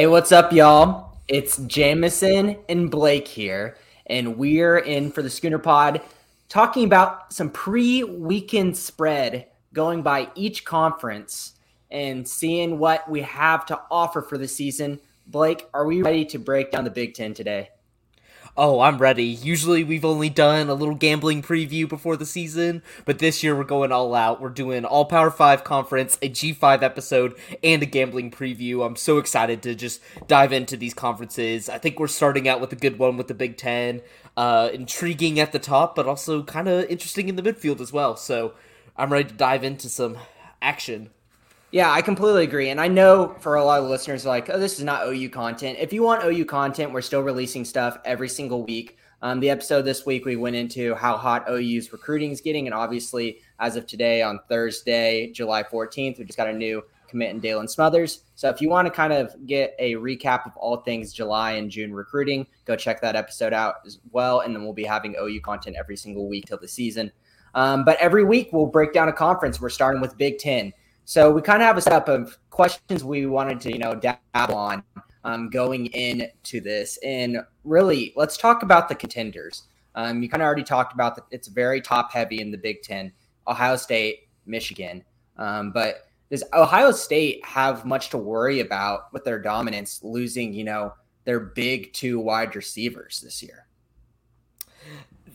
Hey, what's up, y'all? It's Jamison and Blake here, and we're in for the Schooner Pod talking about some pre weekend spread going by each conference and seeing what we have to offer for the season. Blake, are we ready to break down the Big Ten today? Oh, I'm ready. Usually we've only done a little gambling preview before the season, but this year we're going all out. We're doing all Power 5 conference, a G5 episode, and a gambling preview. I'm so excited to just dive into these conferences. I think we're starting out with a good one with the Big 10. Uh, intriguing at the top, but also kind of interesting in the midfield as well. So I'm ready to dive into some action. Yeah, I completely agree. And I know for a lot of listeners, like, oh, this is not OU content. If you want OU content, we're still releasing stuff every single week. Um, the episode this week, we went into how hot OU's recruiting is getting. And obviously, as of today, on Thursday, July 14th, we just got a new commit in Daylan Smothers. So if you want to kind of get a recap of all things July and June recruiting, go check that episode out as well. And then we'll be having OU content every single week till the season. Um, but every week, we'll break down a conference. We're starting with Big Ten. So we kind of have a setup of questions we wanted to, you know, dabble on um, going into this. And really, let's talk about the contenders. Um, you kind of already talked about that it's very top heavy in the Big Ten, Ohio State, Michigan. Um, but does Ohio State have much to worry about with their dominance, losing, you know, their big two wide receivers this year?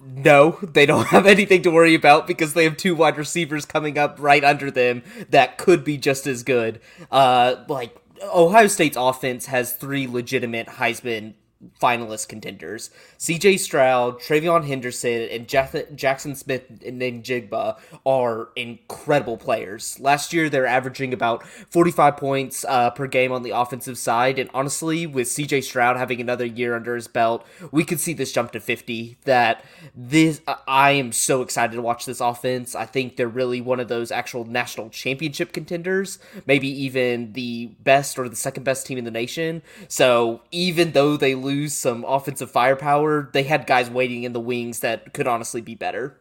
No, they don't have anything to worry about because they have two wide receivers coming up right under them that could be just as good. Uh, like Ohio State's offense has three legitimate Heisman finalist contenders. CJ Stroud, TreVeyon Henderson, and Jackson Smith and Njigba are incredible players. Last year, they're averaging about 45 points uh, per game on the offensive side. And honestly, with CJ Stroud having another year under his belt, we could see this jump to 50. That this, I am so excited to watch this offense. I think they're really one of those actual national championship contenders, maybe even the best or the second best team in the nation. So even though they lose some offensive firepower, they had guys waiting in the wings that could honestly be better.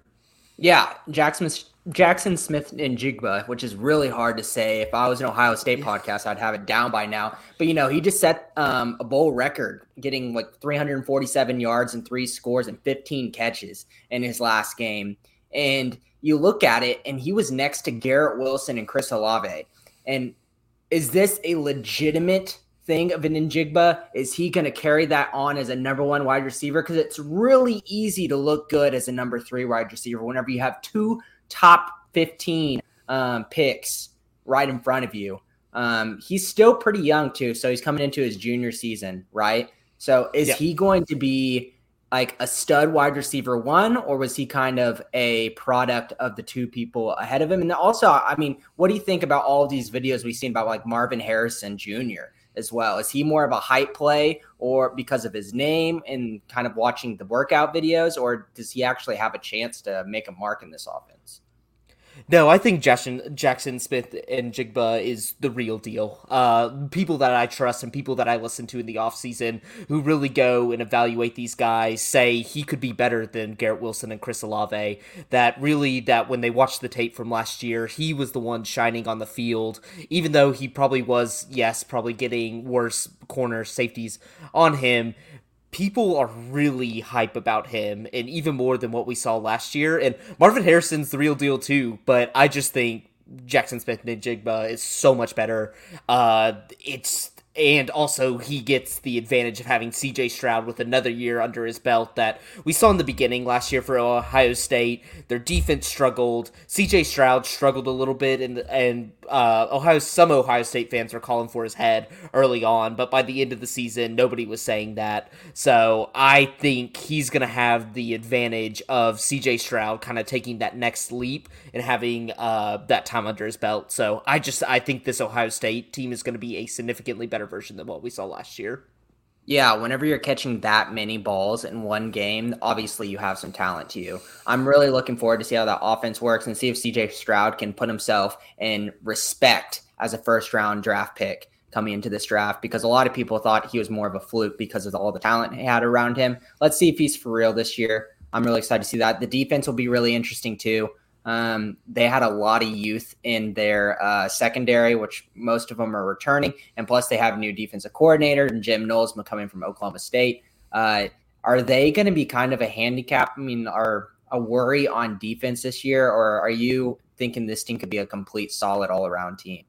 Yeah, Jackson Jaxon Smith-Njigba, which is really hard to say. If I was an Ohio State podcast, I'd have it down by now. But you know, he just set um, a bowl record, getting like 347 yards and three scores and 15 catches in his last game. And you look at it, and he was next to Garrett Wilson and Chris Olave. And is this a legitimate thing of an Njigba? Is he going to carry that on as a number one wide receiver? Because it's really easy to look good as a number three wide receiver whenever you have two top 15 um, picks right in front of you. Um, he's still pretty young, too. So he's coming into his junior season, right? So is yeah. he going to be like a stud wide receiver one, or was he kind of a product of the two people ahead of him? And also, I mean, what do you think about all these videos we've seen about like Marvin Harrison Jr.? As well? Is he more of a hype play or because of his name and kind of watching the workout videos, or does he actually have a chance to make a mark in this offense? No, I think Jackson, Jaxon Smith and Jigba is the real deal. Uh, people that I trust and people that I listen to in the offseason who really go and evaluate these guys say he could be better than Garrett Wilson and Chris Olave. That really, that when they watched the tape from last year, he was the one shining on the field, even though he probably was, yes, probably getting worse corner safeties on him people are really hype about him and even more than what we saw last year. And Marvin Harrison's the real deal too, but I just think Jaxon Smith-Njigba is so much better. Uh, it's and also he gets the advantage of having CJ Stroud with another year under his belt that we saw in the beginning last year for Ohio State. Their defense struggled. CJ Stroud struggled a little bit, and and uh, Ohio some Ohio State fans were calling for his head early on, but by the end of the season, nobody was saying that. So I think he's going to have the advantage of CJ Stroud kind of taking that next leap and having uh, that time under his belt. So I just I think this Ohio State team is going to be a significantly better version than what we saw last year. Yeah, whenever you're catching that many balls in one game, obviously you have some talent to you. I'm really looking forward to see how that offense works and see if CJ Stroud can put himself in respect as a first round draft pick coming into this draft because a lot of people thought he was more of a fluke because of all the talent he had around him. Let's see if he's for real this year. I'm really excited to see that. The defense will be really interesting too. Um, they had a lot of youth in their uh, secondary, which most of them are returning, and plus they have new defensive coordinator and Jim Knowles coming from Oklahoma State. Uh, are they going to be kind of a handicap? I mean, are a worry on defense this year, or are you thinking this team could be a complete solid all around team?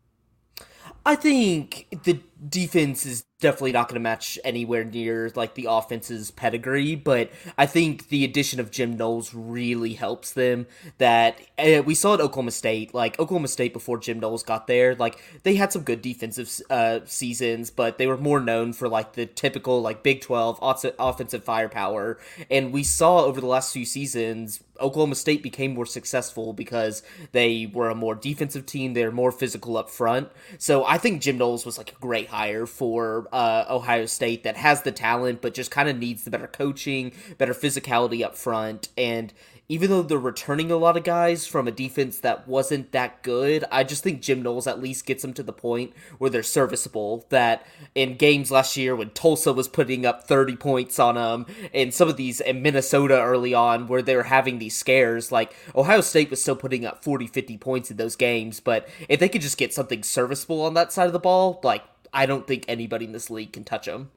I think the defense is definitely not going to match anywhere near like the offense's pedigree, but I think the addition of Jim Knowles really helps them. That uh, we saw at Oklahoma State, like Oklahoma State before Jim Knowles got there, like they had some good defensive uh, seasons, but they were more known for like the typical like Big Twelve offensive firepower. And we saw over the last few seasons Oklahoma State became more successful because they were a more defensive team. They're more physical up front. So I think Jim Knowles was like a great hire for uh, Ohio State that has the talent, but just kind of needs the better coaching, better physicality up front. And even though they're returning a lot of guys from a defense that wasn't that good, I just think Jim Knowles at least gets them to the point where they're serviceable. That in games last year when Tulsa was putting up 30 points on them, and some of these in Minnesota early on where they were having these scares, like Ohio State was still putting up 40, 50 points in those games. But if they could just get something serviceable on that side of the ball, like I don't think anybody in this league can touch them.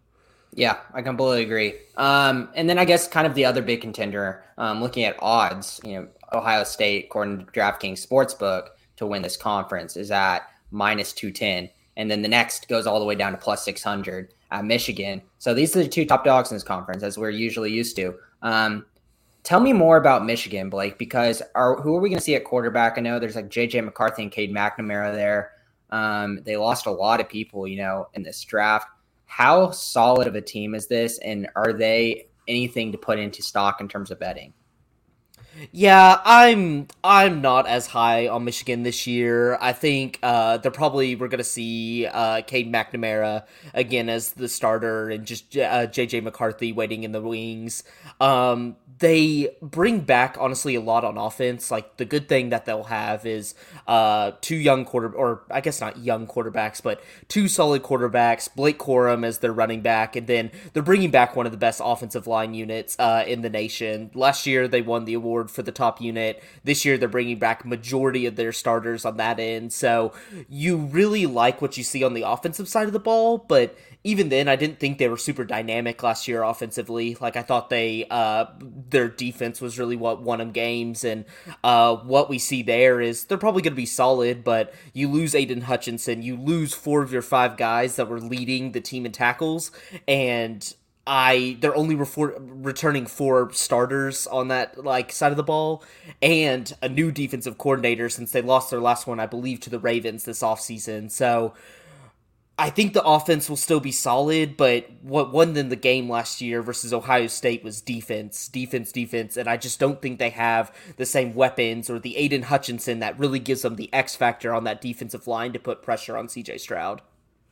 Yeah, I completely agree. Um, and then I guess kind of the other big contender, um, looking at odds, you know, Ohio State, according to DraftKings Sportsbook, to win this conference is at minus 210. And then the next goes all the way down to plus 600 at Michigan. So these are the two top dogs in this conference, as we're usually used to. Um, tell me more about Michigan, Blake, because are, who are we going to see at quarterback? I know there's like JJ McCarthy and Cade McNamara there. Um, they lost a lot of people, you know, in this draft. How solid of a team is this, and are they anything to put into stock in terms of betting? Yeah, I'm I'm not as high on Michigan this year. I think uh, they're probably we're gonna see uh, Cade McNamara again as the starter and just uh, JJ McCarthy waiting in the wings. Um, they bring back honestly a lot on offense. Like the good thing that they'll have is uh, two young quarter or I guess not young quarterbacks, but two solid quarterbacks. Blake Corum as their running back, and then they're bringing back one of the best offensive line units uh, in the nation. Last year they won the award for the top unit. This year they're bringing back majority of their starters on that end. So you really like what you see on the offensive side of the ball, but even then I didn't think they were super dynamic last year offensively. Like I thought they uh their defense was really what won them games and uh what we see there is they're probably going to be solid, but you lose Aidan Hutchinson, you lose four of your five guys that were leading the team in tackles and I they're only refor- returning four starters on that like side of the ball and a new defensive coordinator since they lost their last one I believe to the Ravens this offseason. So I think the offense will still be solid, but what won them the game last year versus Ohio State was defense, defense, defense, and I just don't think they have the same weapons or the Aidan Hutchinson that really gives them the X factor on that defensive line to put pressure on CJ Stroud.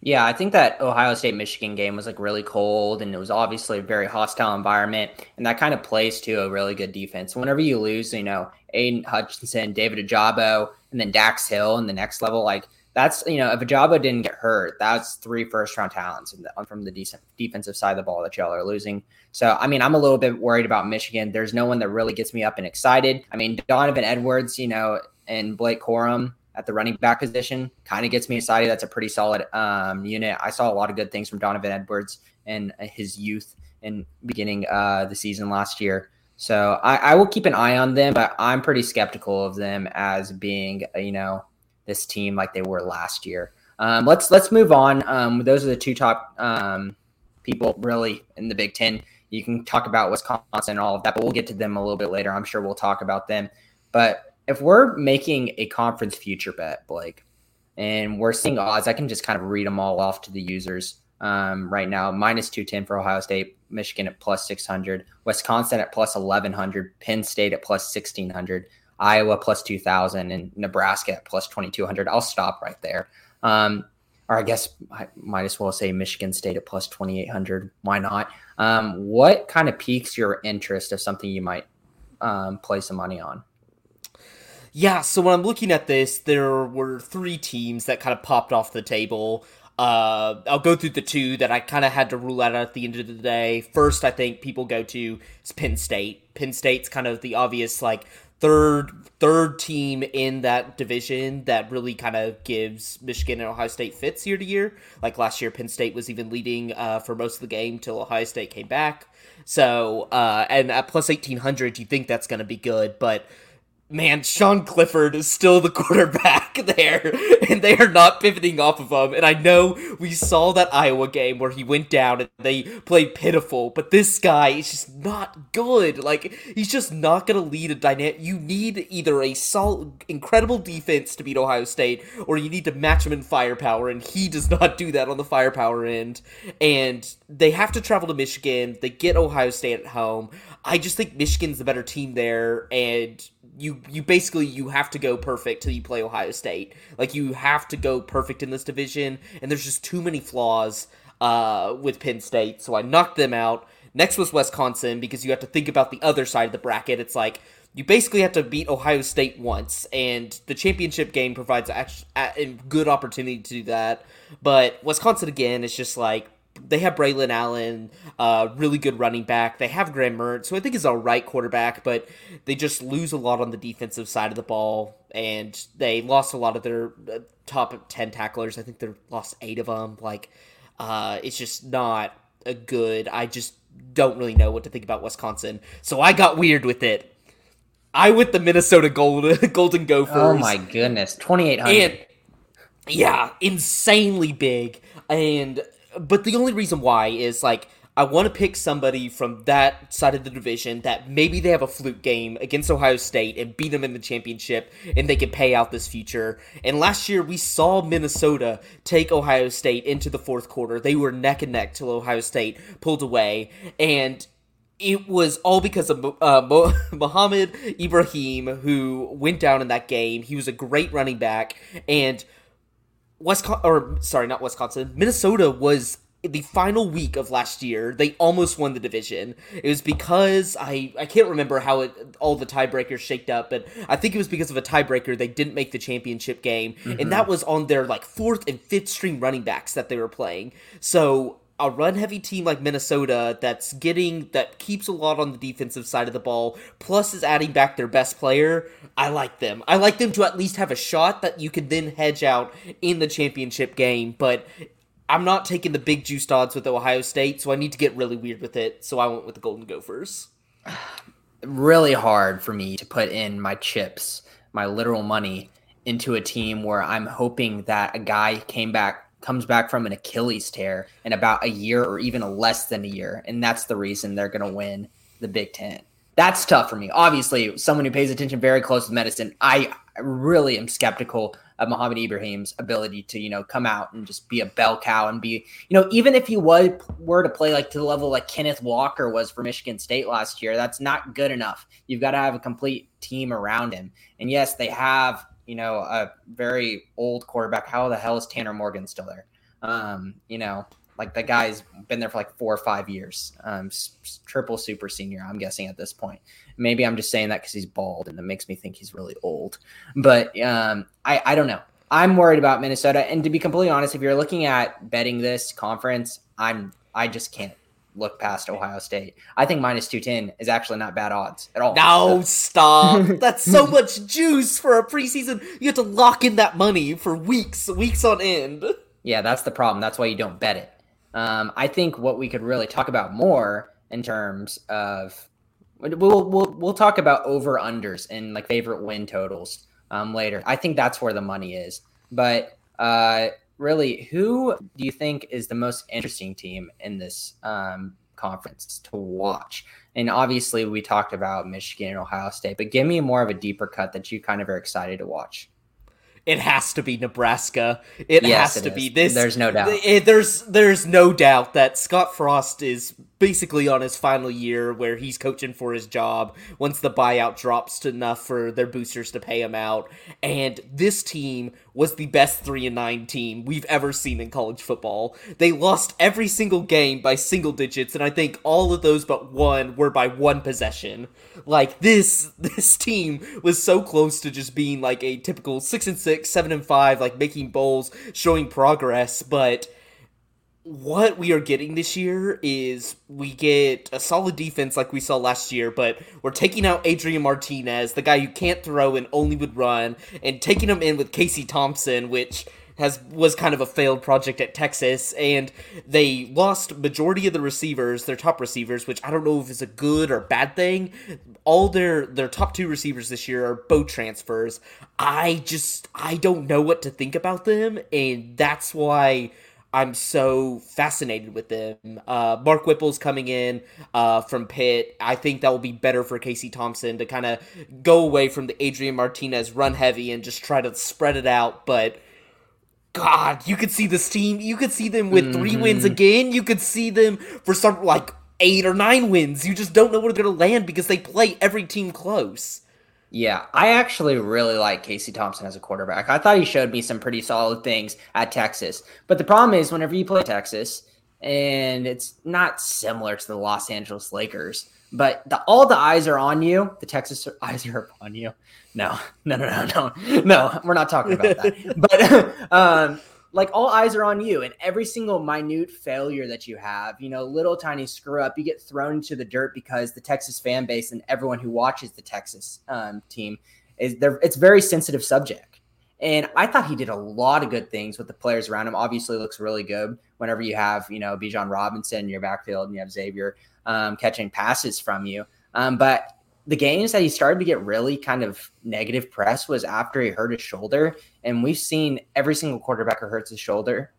Yeah, I think that Ohio State Michigan game was like really cold and it was obviously a very hostile environment. And that kind of plays to a really good defense. Whenever you lose, you know, Aidan Hutchinson, David Ojabo, and then Dax Hill in the next level, like that's, you know, if Ojabo didn't get hurt, that's three first round talents the, from the decent defensive side of the ball that y'all are losing. So, I mean, I'm a little bit worried about Michigan. There's no one that really gets me up and excited. I mean, Donovan Edwards, you know, and Blake Corum, at the running back position kind of gets me excited. That's a pretty solid um, unit. I saw a lot of good things from Donovan Edwards and his youth in beginning uh, the season last year. So I, I, will keep an eye on them, but I'm pretty skeptical of them as being, uh, you know, this team like they were last year. Um, let's let's move on. Um, those are the two top um, people really in the Big Ten. You can talk about Wisconsin and all of that, but we'll get to them a little bit later. I'm sure we'll talk about them. But if we're making a conference future bet, Blake, and we're seeing odds, I can just kind of read them all off to the users um, right now. Minus 210 for Ohio State, Michigan at plus 600, Wisconsin at plus 1100, Penn State at plus 1600, Iowa plus 2000, and Nebraska plus 2200. I'll stop right there. Um, or I guess I might as well say Michigan State at plus 2800. Why not? Um, what kind of piques your interest of something you might um, play some money on? Yeah, so when I'm looking at this, there were three teams that kind of popped off the table. Uh, I'll go through the two that I kind of had to rule out at the end of the day. First, I think people go to is Penn State. Penn State's kind of the obvious like third third team in that division that really kind of gives Michigan and Ohio State fits year to year. Like last year, Penn State was even leading uh, for most of the game till Ohio State came back. So, uh, and at plus 1800, you think that's going to be good, but man, Sean Clifford is still the quarterback there, and they are not pivoting off of him. And I know we saw that Iowa game where he went down and they played pitiful, but this guy is just not good. Like he's just not going to lead a dynamic. You need either a solid, incredible defense to beat Ohio State, or you need to match him in firepower, and he does not do that on the firepower end. And they have to travel to Michigan. They get Ohio State at home. I just think Michigan's the better team there, and you you basically you have to go perfect till you play Ohio State. Like you have to go perfect in this division, and there's just too many flaws uh, with Penn State. So I knocked them out. Next was Wisconsin because you have to think about the other side of the bracket. It's like you basically have to beat Ohio State once, and the championship game provides a, a good opportunity to do that. But Wisconsin again is just like they have Braylon Allen, uh, really good running back. They have Graham Mertz, who I think is a right quarterback, but they just lose a lot on the defensive side of the ball, and they lost a lot of their uh, top ten tacklers. I think they lost eight of them. Like, uh, it's just not a good. I just don't really know what to think about Wisconsin, so I got weird with it. I with the Minnesota Gold, Golden Gophers. Oh my goodness, twenty eight hundred. Yeah, insanely big, and but the only reason why is like I want to pick somebody from that side of the division that maybe they have a fluke game against Ohio State and beat them in the championship and they can pay out this future. And last year we saw Minnesota take Ohio State into the fourth quarter. They were neck and neck till Ohio State pulled away and it was all because of uh, Mohamed Ibrahim, who went down in that game. He was a great running back, and Wisconsin, or sorry, not Wisconsin, Minnesota was the final week of last year. They almost won the division. It was because I I can't remember how it all the tiebreakers shaked up, but I think it was because of a tiebreaker they didn't make the championship game, mm-hmm. and that was on their like fourth and fifth string running backs that they were playing. So a run heavy team like Minnesota that's getting that keeps a lot on the defensive side of the ball, plus is adding back their best player. I like them. I like them to at least have a shot that you could then hedge out in the championship game. But I'm not taking the big juice odds with Ohio State, so I need to get really weird with it. So I went with the Golden Gophers. Really hard for me to put in my chips, my literal money, into a team where I'm hoping that a guy came back comes back from an Achilles tear in about a year or even less than a year. And that's the reason they're going to win the Big Ten. That's tough for me. Obviously, someone who pays attention very close to medicine, I really am skeptical of Mohamed Ibrahim's ability to, you know, come out and just be a bell cow and be, you know, even if he was were to play like to the level like Kenneth Walker was for Michigan State last year, that's not good enough. You've got to have a complete team around him. And yes, they have you know, a very old quarterback. How the hell is Tanner Morgan still there? Um, you know, like the guy's been there for like four or five years. Um, triple super senior, I'm guessing at this point. Maybe I'm just saying that because he's bald and it makes me think he's really old. But um, I, I don't know. I'm worried about Minnesota. And to be completely honest, if you're looking at betting this conference, I'm I just can't look past Ohio State. I think minus 210 is actually not bad odds at all. No, stop. That's so much juice for a preseason. You have to lock in that money for weeks, weeks on end. Yeah, that's the problem. That's why you don't bet it. Um, I think what we could really talk about more in terms of we'll we'll we'll talk about over unders and like favorite win totals um, later. I think that's where the money is. But uh, really, who do you think is the most interesting team in this um, conference to watch? And obviously, we talked about Michigan and Ohio State, but give me more of a deeper cut that you kind of are excited to watch it has to be Nebraska. It yes, has it to is. be this. There's no doubt. It, there's there's no doubt that Scott Frost is basically on his final year where he's coaching for his job once the buyout drops to enough for their boosters to pay him out. And this team was the best 3 and 9 team we've ever seen in college football. They lost every single game by single digits and I think all of those but one were by one possession. Like this this team was so close to just being like a typical 6 and 6, 7 and 5 like making bowls, showing progress, but what we are getting this year is we get a solid defense like we saw last year, but we're taking out Adrian Martinez, the guy who can't throw and only would run, and taking him in with Casey Thompson, which has was kind of a failed project at Texas, and they lost majority of the receivers, their top receivers, which I don't know if it's a good or bad thing. All their their top two receivers this year are boat transfers. I just I don't know what to think about them, and that's why I'm so fascinated with them. Uh, Mark Whipple's coming in uh, from Pitt. I think that will be better for Casey Thompson to kind of go away from the Adrian Martinez run heavy and just try to spread it out. But God, you could see this team. You could see them with mm-hmm. three wins again. You could see them for some like eight or nine wins. You just don't know where they're going to land because they play every team close. Yeah, I actually really like Casey Thompson as a quarterback. I thought he showed me some pretty solid things at Texas. But the problem is, whenever you play Texas, and it's not similar to the Los Angeles Lakers, but the, all the eyes are on you. The Texas eyes are upon you. No, no, no, no, no, no. We're not talking about that. but um, like all eyes are on you and every single minute failure that you have you know little tiny screw up you get thrown into the dirt because the texas fan base and everyone who watches the texas um, team is there it's very sensitive subject. And i thought he did a lot of good things with the players around him. Obviously looks really good whenever you have you know bijan robinson in your backfield and you have xavier um, catching passes from you. Um, but the games that he started to get really kind of negative press was after he hurt his shoulder. And we've seen every single quarterback who hurts his shoulder,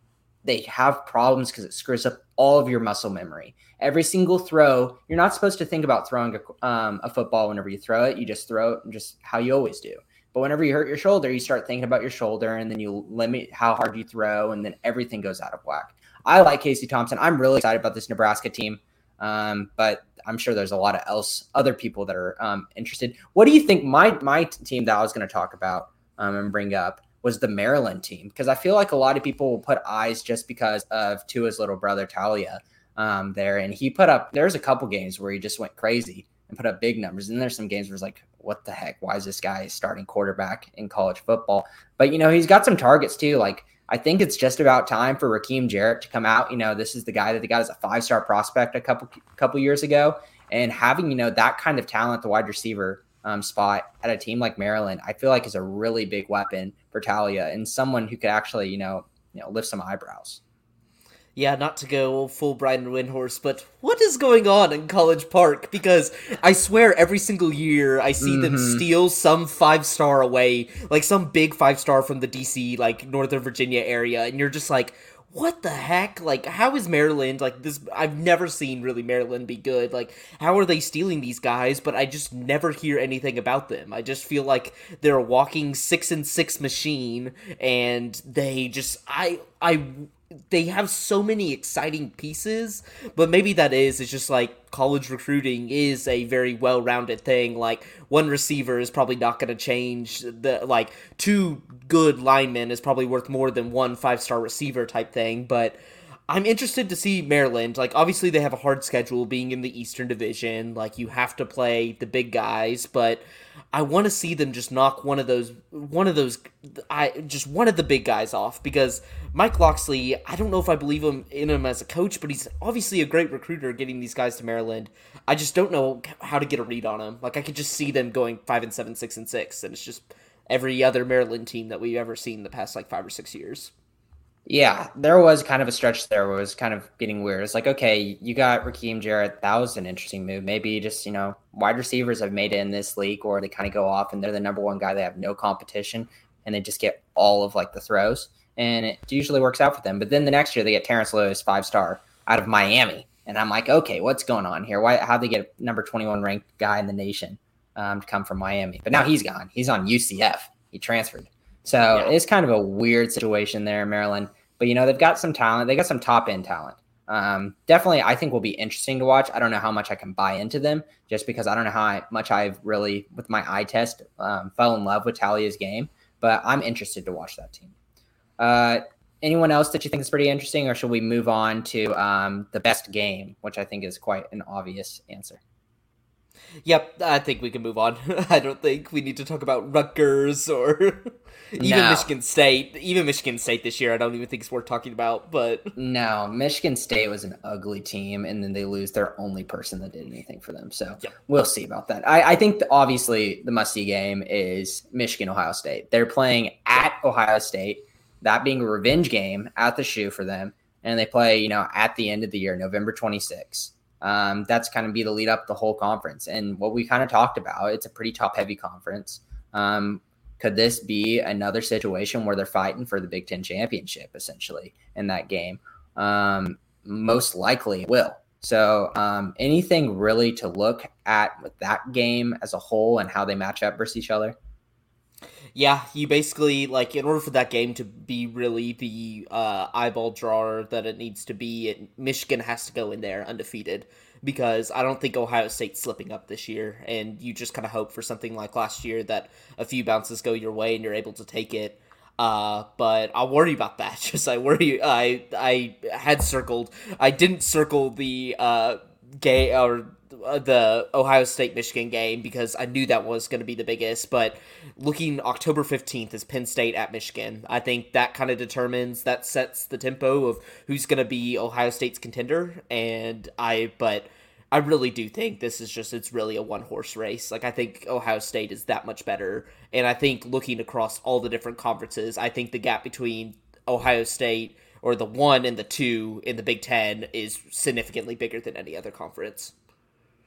they have problems because it screws up all of your muscle memory. Every single throw, you're not supposed to think about throwing a, um, a football whenever you throw it. You just throw it just how you always do. But whenever you hurt your shoulder, you start thinking about your shoulder and then you limit how hard you throw, and then everything goes out of whack. I like Casey Thompson. I'm really excited about this Nebraska team. Um, but I'm sure there's a lot of else other people that are um, interested. What do you think? My my team that I was going to talk about um, and bring up was the Maryland team because I feel like a lot of people will put eyes just because of Tua's little brother Taulia um, there, and he put up. There's a couple games where he just went crazy and put up big numbers, and there's some games where it's like, what the heck? Why is this guy starting quarterback in college football? But you know, he's got some targets too, like I think it's just about time for Rakim Jarrett to come out. You know, this is the guy that they got as a five star prospect a couple couple years ago, and having you know that kind of talent, the wide receiver um, spot at a team like Maryland, I feel like is a really big weapon for Taulia and someone who could actually you know you know lift some eyebrows yeah, not to go full Brian Windhorst, but what is going on in College Park? Because I swear every single year I see mm-hmm. them steal some five star away, like some big five star from the DC, like Northern Virginia area, and you're just like, what the heck? Like, how is Maryland like this? I've never seen really Maryland be good. Like, how are they stealing these guys? But I just never hear anything about them. I just feel like they're a walking six and six machine, and they just I I they have so many exciting pieces, but maybe that is it's just like college recruiting is a very well-rounded thing. Like one receiver is probably not going to change the like two good linemen is probably worth more than one five-star receiver type thing, but I'm interested to see Maryland. Like, obviously, they have a hard schedule being in the Eastern Division. Like, you have to play the big guys, but I want to see them just knock one of those, one of those, I just one of the big guys off because Mike Locksley. I don't know if I believe him in him as a coach, but he's obviously a great recruiter getting these guys to Maryland. I just don't know how to get a read on him. Like, I could just see them going five and seven, six and six, and it's just every other Maryland team that we've ever seen the past like five or six years. Yeah, there was kind of a stretch there where it was kind of getting weird. It's like, okay, you got Rakim Jarrett. That was an interesting move. Maybe just, you know, wide receivers have made it in this league or they kind of go off and they're the number one guy. They have no competition and they just get all of like the throws. And it usually works out for them. But then the next year they get Terrence Lewis, five star out of Miami. And I'm like, okay, what's going on here? Why, how'd they get a number 21 ranked guy in the nation um, to come from Miami? But now he's gone. He's on UCF. He transferred. So yeah. it's kind of a weird situation there in Maryland. But you know, they've got some talent. They got some top end talent. Um, definitely, I think will be interesting to watch. I don't know how much I can buy into them, just because I don't know how I, much I've really, with my eye test, um, fell in love with Taulia's game. But I'm interested to watch that team. Uh, anyone else that you think is pretty interesting, or should we move on to um, the best game, which I think is quite an obvious answer? Yep, I think we can move on. I don't think we need to talk about Rutgers or even No. Michigan State. Even Michigan State this year, I don't even think it's worth talking about. But No, Michigan State was an ugly team, and then they lose their only person that did anything for them. So Yep. we'll see about that. I, I think that obviously the must see game is Michigan Ohio State. They're playing at Ohio State, that being a revenge game at the shoe for them, and they play you know at the end of the year, November 26th. Um, that's kind of be the lead up the whole conference, and what we kind of talked about. It's a pretty top heavy conference. Um, could this be another situation where they're fighting for the Big Ten championship essentially in that game? Um, most likely it will. So, um, anything really to look at with that game as a whole and how they match up versus each other? Yeah, you basically like in order for that game to be really the uh, eyeball drawer that it needs to be, it, Michigan has to go in there undefeated because I don't think Ohio State's slipping up this year, and you just kind of hope for something like last year that a few bounces go your way and you're able to take it. Uh, but I'll worry about that. Just I worry. I I had circled. I didn't circle the uh gay or uh, the Ohio State Michigan game because I knew that was going to be the biggest. But looking October 15th is Penn State at Michigan. I think that kind of determines that sets the tempo of who's going to be Ohio State's contender. And I, but I really do think this is just, it's really a one horse race. Like, I think Ohio State is that much better. And I think looking across all the different conferences, I think the gap between Ohio State or the one and the two in the Big Ten is significantly bigger than any other conference.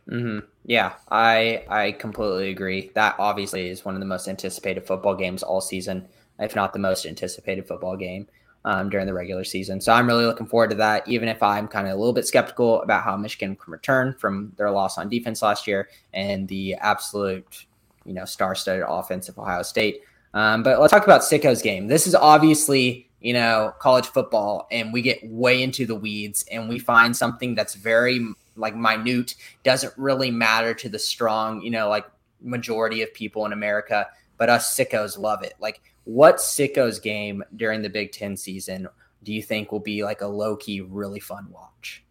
hmm Yeah, I I completely agree. That obviously is one of the most anticipated football games all season, if not the most anticipated football game um, during the regular season. So I'm really looking forward to that. Even if I'm kind of a little bit skeptical about how Michigan can return from their loss on defense last year and the absolute, you know, star-studded offense of Ohio State. Um, but let's talk about Sicko's game. This is obviously you know college football, and we get way into the weeds, and we find something that's very like minute doesn't really matter to the strong, you know, like majority of people in America, but us sickos love it. Like, what sickos game during the Big Ten season do you think will be like a low key, really fun watch?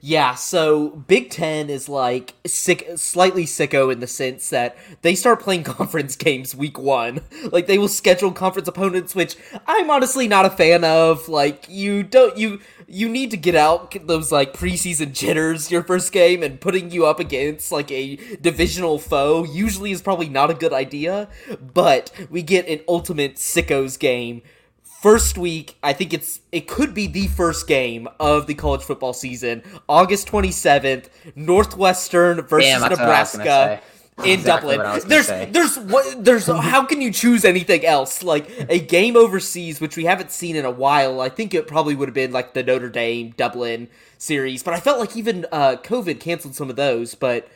Yeah, so Big Ten is like sick, slightly sicko in the sense that they start playing conference games week one. Like they will schedule conference opponents, which I'm honestly not a fan of. Like you don't you you need to get out those like preseason jitters your first game and putting you up against like a divisional foe usually is probably not a good idea. But we get an ultimate sickos game first week i think it's it could be the first game of the college football season. August 27th northwestern versus Damn, that's what I was gonna nebraska in Exactly dublin. there's say. there's what there's how can you choose anything else? Like a game overseas which we haven't seen in a while i think it probably would have been like the notre dame dublin series but i felt like even uh covid canceled some of those but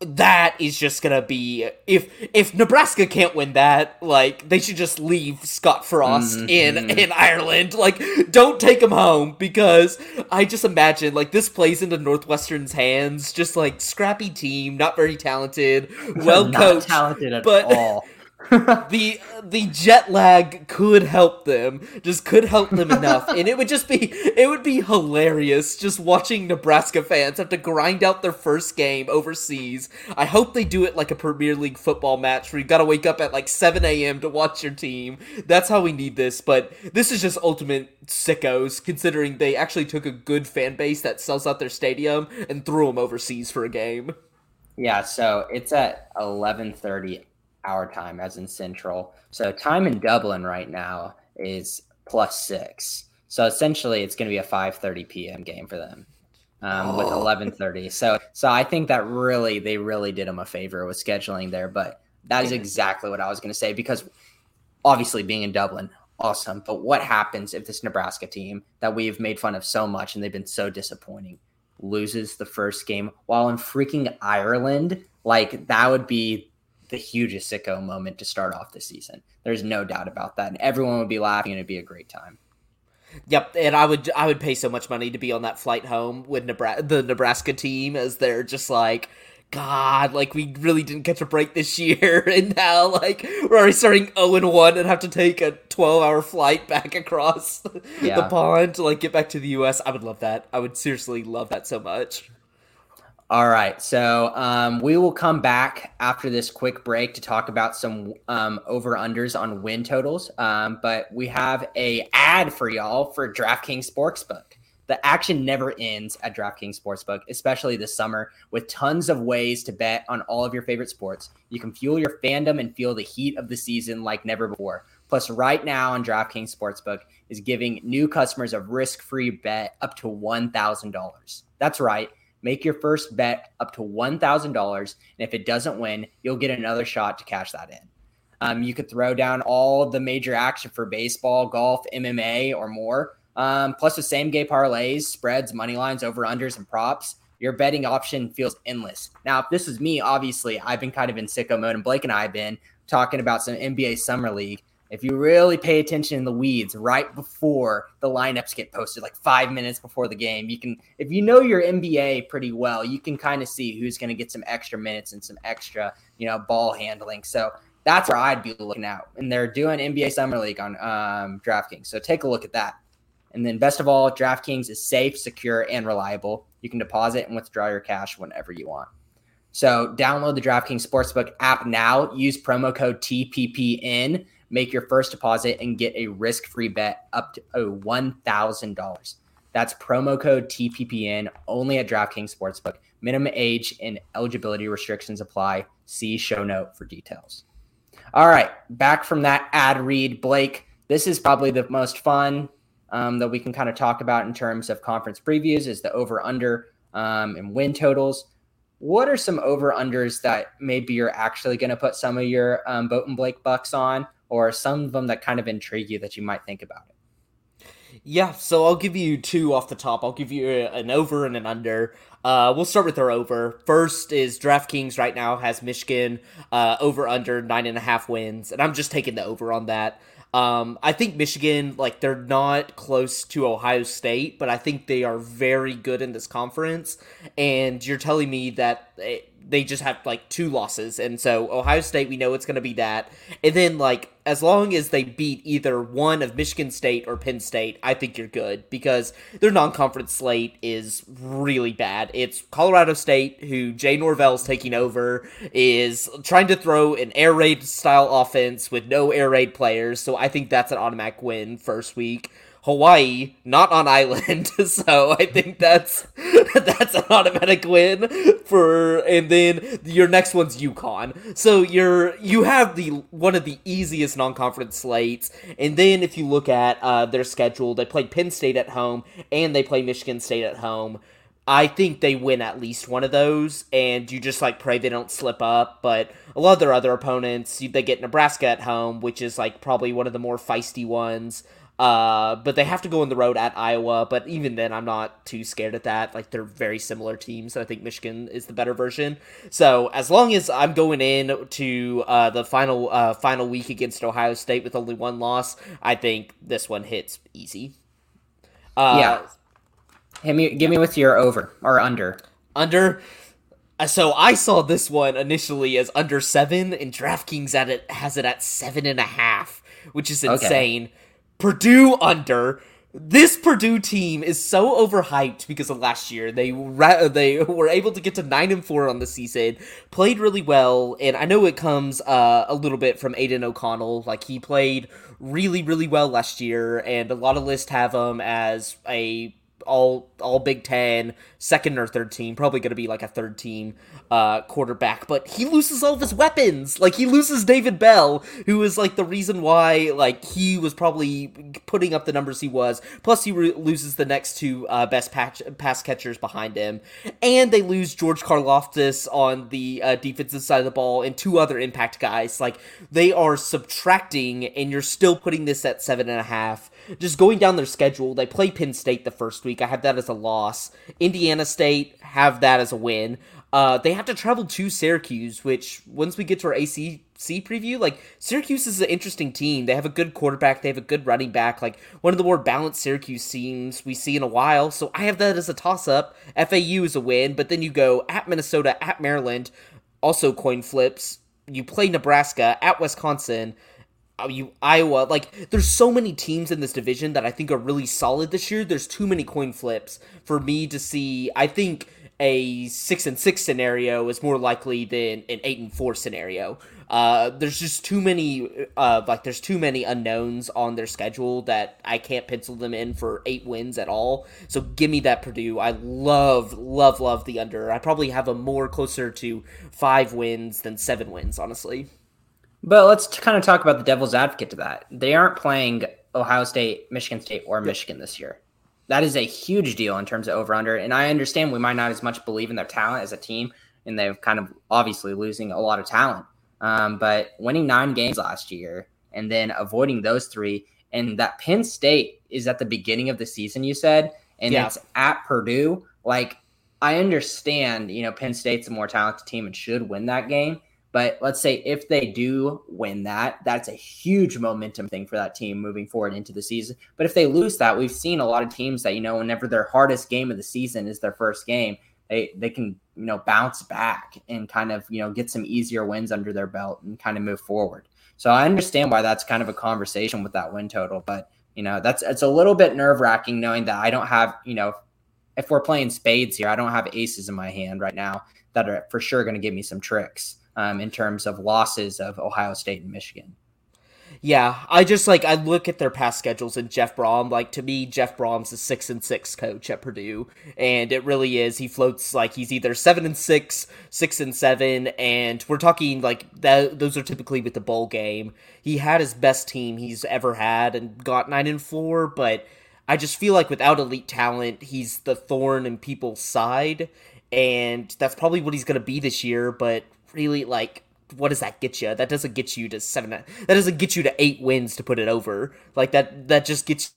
that is just gonna be if if Nebraska can't win that, like they should just leave Scott Frost in mm-hmm. in Ireland. Like, don't take him home because I just imagine like this plays into Northwestern's hands. Just like scrappy team, not very talented, well coached, talented at but- all. the the jet lag could help them just could help them enough. And it would just be it would be hilarious just watching nebraska fans have to grind out their first game overseas. I hope they do it like a premier league football match where you gotta wake up at like 7 a.m to watch your team. That's how we need this but this is just ultimate sickos considering they actually took a good fan base that sells out their stadium and threw them overseas for a game. Yeah, so it's at eleven thirty our time, as in Central. So time in Dublin right now is plus six. So essentially, it's going to be a five thirty p.m. game for them um, with Oh. eleven thirty. So so I think that really they really did them a favor with scheduling there. But that is exactly what I was going to say because obviously being in Dublin. Awesome. But what happens if this Nebraska team that we've made fun of so much and they've been so disappointing loses the first game while in freaking Ireland, like that would be the hugest sicko moment to start off the season. There's no doubt about that. And everyone would be laughing and it'd be a great time. Yep, and I would I would pay so much money to be on that flight home with Nebraska, the Nebraska team as they're just like, God, like we really didn't catch a break this year, and now like we're already starting zero and one and have to take a twelve hour flight back across the pond to like get back to the U.S. I would love that. I would seriously love that so much. All right, so um, we will come back after this quick break to talk about some um, over unders on win totals. Um, but we have a ad for y'all for DraftKings Sportsbook. The action never ends at DraftKings Sportsbook, especially this summer, with tons of ways to bet on all of your favorite sports. You can fuel your fandom and feel the heat of the season like never before. Plus, right now on DraftKings Sportsbook is giving new customers a risk-free bet up to $1,000. That's right. Make your first bet up to $1,000. And if it doesn't win, you'll get another shot to cash that in. Um, you could throw down all the major action for baseball, golf, MMA, or more. Um, plus, the same game parlays, spreads, money lines, over unders, and props. Your betting option feels endless. Now, if this is me, obviously, I've been kind of in sicko mode, and Blake and I have been talking about some NBA Summer League. If you really pay attention in the weeds right before the lineups get posted, like five minutes before the game, you can, if you know your NBA pretty well, you can kind of see who's going to get some extra minutes and some extra, you know, ball handling. So that's where I'd be looking out. And they're doing NBA Summer League on um, DraftKings. So take a look at that. And then, best of all, DraftKings is safe, secure, and reliable. You can deposit and withdraw your cash whenever you want. So, download the DraftKings Sportsbook app now. Use promo code TPPN. Make your first deposit and get a risk free bet up to oh, $1,000. That's promo code TPPN only at DraftKings Sportsbook. Minimum age and eligibility restrictions apply. See show note for details. All right, back from that ad read. Blake, this is probably the most fun um, that we can kind of talk about in terms of conference previews is the over under um, and win totals. What are some over unders that maybe you're actually going to put some of your um, Boatin' Blake bucks on, or some of them that kind of intrigue you that you might think about it? Yeah, so I'll give you two off the top. I'll give you an over and an under. Uh, we'll start with our over. First is DraftKings right now has Michigan uh, over under nine and a half wins, and I'm just taking the over on that. Um, I think Michigan, like, they're not close to Ohio State, but I think they are very good in this conference. And you're telling me that they just have like two losses. And so Ohio State, we know it's going to be that. And then, like, as long as they beat either one of Michigan State or Penn State, I think you're good because their non conference slate is really bad. It's Colorado State, who Jay Norvell's taking over, is trying to throw an air raid style offense with no air raid players. So I think that's an automatic win first week. Hawaii, not on island, so I think that's that's an automatic win for. And then your next one's UConn, so you're you have the one of the easiest non-conference slates. And then if you look at uh, their schedule, they play Penn State at home and they play Michigan State at home. I think they win at least one of those, and you just like pray they don't slip up. But a lot of their other opponents, they get Nebraska at home, which is like probably one of the more feisty ones. Uh, but they have to go on the road at Iowa. But even then, I'm not too scared at that. Like they're very similar teams. I think Michigan is the better version. So as long as I'm going in to uh, the final uh, final week against Ohio State with only one loss, I think this one hits easy. Uh, yeah. Hit me, give me with your over or under. Under. Uh, so I saw this one initially as under seven, and DraftKings at it has it at seven and a half, which is insane. Okay. Purdue under. This Purdue team is so overhyped because of last year. They ra- they were able to get to nine and four on the season, played really well, and I know it comes uh, a little bit from Aidan O'Connell. Like he played really really well last year, and a lot of lists have him as a all all Big Ten, second or third team, probably going to be like a third team uh, quarterback. But he loses all of his weapons. Like he loses David Bell, who is like the reason why like he was probably putting up the numbers he was. Plus he re- loses the next two uh, best patch- pass catchers behind him, and they lose George Karlaftis on the uh, defensive side of the ball and two other impact guys. Like they are subtracting, and you're still putting this at seven and a half just going down their schedule, they play Penn State the first week. I have that as a loss. Indiana State have that as a win. Uh, they have to travel to Syracuse, which once we get to our ACC preview, like Syracuse is an interesting team. They have a good quarterback, they have a good running back, like one of the more balanced Syracuse teams we see in a while. So I have that as a toss up. FAU is a win, but then you go at Minnesota, at Maryland, also coin flips. You play Nebraska at Wisconsin. Oh, you Iowa. Like, there's so many teams in this division that I think are really solid this year. There's too many coin flips for me to see. I think a six and six scenario is more likely than an eight and four scenario. Uh, there's just too many, uh, like there's too many unknowns on their schedule that I can't pencil them in for eight wins at all. So give me that Purdue. I love, love, love the under. I probably have a more closer to five wins than seven wins, honestly. But let's kind of talk about the devil's advocate to that. They aren't playing Ohio State, Michigan State, or Michigan this year. That is a huge deal in terms of over under. And I understand we might not as much believe in their talent as a team, and they've kind of obviously losing a lot of talent. Um, but winning nine games last year and then avoiding those three, and that Penn State is at the beginning of the season, you said, and yeah. it's at Purdue. Like, I understand, you know, Penn State's a more talented team and should win that game. But let's say if they do win that, that's a huge momentum thing for that team moving forward into the season. But if they lose that, we've seen a lot of teams that, you know, whenever their hardest game of the season is their first game, they they can you know bounce back and kind of you know get some easier wins under their belt and kind of move forward. So I understand why that's kind of a conversation with that win total, but you know that's it's a little bit nerve wracking knowing that I don't have you know if we're playing spades here, I don't have aces in my hand right now that are for sure going to give me some tricks um, in terms of losses of Ohio State and Michigan. Yeah, I just like I look at their past schedules and Jeff Brohm. Like to me, Jeff Brohm's a six and six coach at Purdue, and it really is. He floats like he's either seven and six, six and seven, and we're talking like that. Those are typically with the bowl game. He had his best team he's ever had and got nine and four, but I just feel like without elite talent, he's the thorn in people's side, and that's probably what he's gonna be this year. But really, like what does that get you? That doesn't get you to seven. That doesn't get you to eight wins to put it over. Like that. That just gets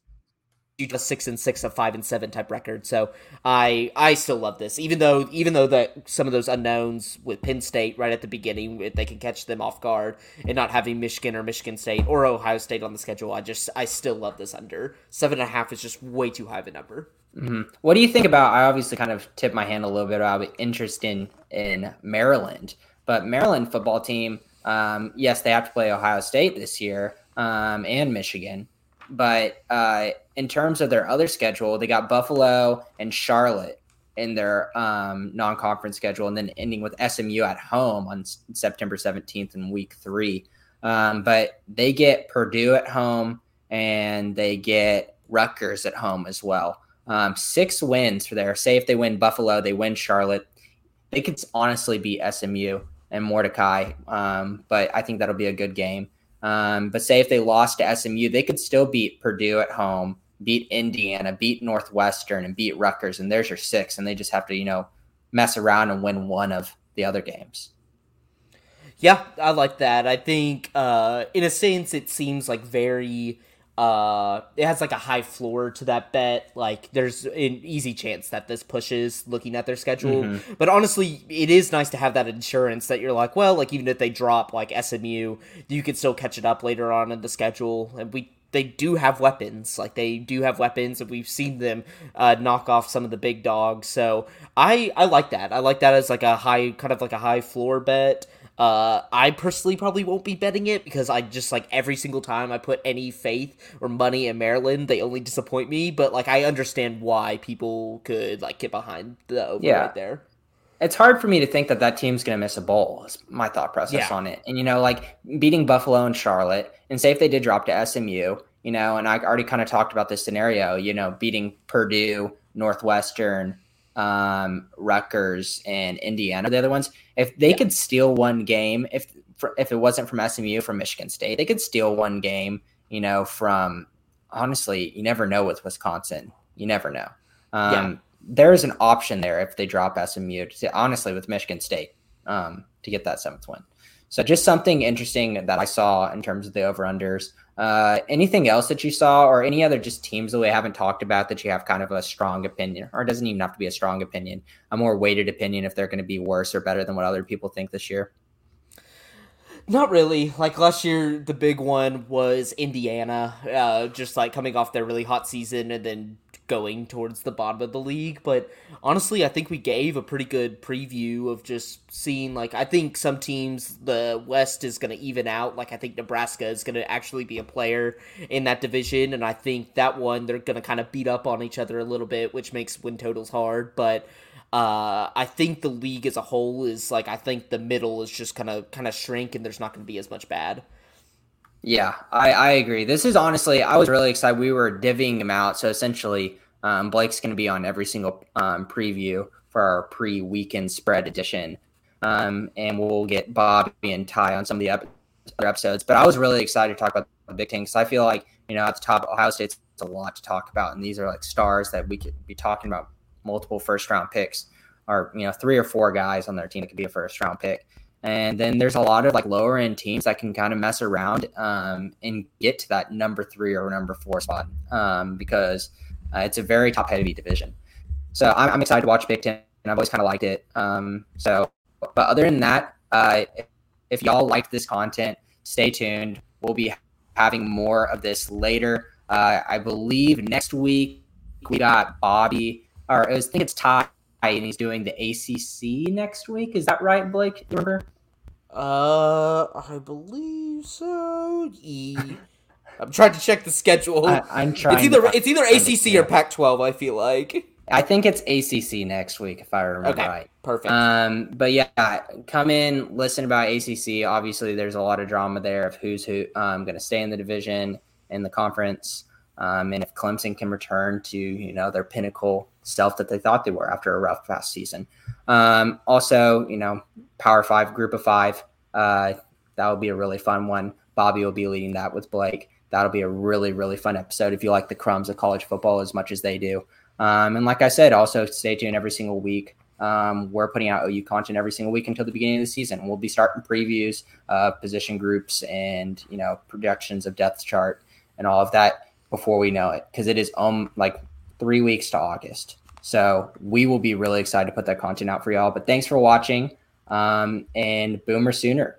you to six and six, a five and seven type record. So I I still love this, even though even though that some of those unknowns with Penn State right at the beginning, if they can catch them off guard and not having Michigan or Michigan State or Ohio State on the schedule, I just I still love this under seven and a half is just way too high of a number. Mm-hmm. What do you think about? I obviously kind of tipped my hand a little bit about interest in in Maryland. But Maryland football team, um, yes, they have to play Ohio State this year um, and Michigan. But uh, in terms of their other schedule, they got Buffalo and Charlotte in their um, non-conference schedule, and then ending with SMU at home on September 17th in Week Three. Um, but they get Purdue at home, and they get Rutgers at home as well. Um, six wins for there. Say if they win Buffalo, they win Charlotte. They could honestly beat SMU and Mordecai. Um, but I think that'll be a good game. Um, but say if they lost to SMU, they could still beat Purdue at home, beat Indiana, beat Northwestern, and beat Rutgers, and there's your six. And they just have to, you know, mess around and win one of the other games. Yeah, I like that. I think, uh, in a sense, it seems like very uh it has like a high floor to that bet. Like there's an easy chance that this pushes looking at their schedule. Mm-hmm. but honestly it is nice to have that insurance that you're like well like even if they drop like SMU you could still catch it up later on in the schedule. And we they do have weapons. Like they do have weapons and we've seen them uh, knock off some of the big dogs. So i i like that. I like that as like a high kind of like a high floor bet uh, I personally probably won't be betting it because I just like every single time I put any faith or money in Maryland, they only disappoint me. But like I understand why people could like get behind the over yeah. right there. It's hard for me to think that that team's going to miss a bowl. Is my thought process yeah. on it. And you know, like beating Buffalo and Charlotte, and say if they did drop to SMU, you know, and I already kind of talked about this scenario. You know, beating Purdue, Northwestern, um, Rutgers, and Indiana, the other ones. If they yeah. could steal one game, if if it wasn't from SMU, from Michigan State, they could steal one game. You know, from honestly, you never know with Wisconsin. You never know. Um, yeah. There is an option there if they drop SMU. To, honestly, with Michigan State um, to get that seventh win. So just something interesting that I saw in terms of the over unders. Uh, anything else that you saw, or any other just teams that we haven't talked about that you have kind of a strong opinion, or it doesn't even have to be a strong opinion, a more weighted opinion if they're going to be worse or better than what other people think this year? Not really. Like last year, the big one was Indiana, uh, just like coming off their really hot season and then going towards the bottom of the league. But honestly, I think we gave a pretty good preview of just seeing like I think some teams the West is going to even out. Like I think Nebraska is going to actually be a player in that division, and I think that one they're going to kind of beat up on each other a little bit, which makes win totals hard. But Uh, I think the league as a whole is like I think the middle is just kind of kind of shrink, and there's not going to be as much bad. Yeah, I, I agree. This is honestly, I was really excited. We were divvying them out, so essentially, um, Blake's going to be on every single um, preview for our pre-weekend spread edition, um, and we'll get Bobby and Ty on some of the other episodes. But I was really excited to talk about the Big Ten because I feel like you know at the top, Ohio State's a lot to talk about, and these are like stars that we could be talking about multiple first round picks, or you know three or four guys on their team that could be a first round pick. And then there's a lot of like lower end teams that can kind of mess around um, and get to that number three or number four spot um, because uh, it's a very top heavy division. So I'm, I'm, excited to watch Big Ten, and I've always kind of liked it. Um, so, but other than that, uh, if y'all like this content, stay tuned. We'll be having more of this later. Uh, I believe next week we got Bobby, or I think it's Ty and he's doing the ACC next week. Is that right, Blake? Remember? Uh, I believe so. E. I'm trying to check the schedule. I, am trying. It's either it's either ACC or Pac-12. I feel like. I think it's ACC next week, if I remember okay, right. Perfect. Um, but yeah, come in, listen about ACC. Obviously, there's a lot of drama there of who's who um, going to stay in the division in the conference. Um, and if Clemson can return to you know their pinnacle self that they thought they were after a rough past season. Um, also, you know, Power Five, Group of Five, uh, that will be a really fun one. Bobby will be leading that with Blake. That'll be a really really fun episode if you like the crumbs of college football as much as they do. Um, and like I said, also stay tuned every single week. Um, we're putting out OU content every single week until the beginning of the season. We'll be starting previews, uh, position groups, and you know projections of depth chart and all of that before we know it because it is um like three weeks to August. So we will be really excited to put that content out for y'all. But thanks for watching. Um, and Boomer Sooner.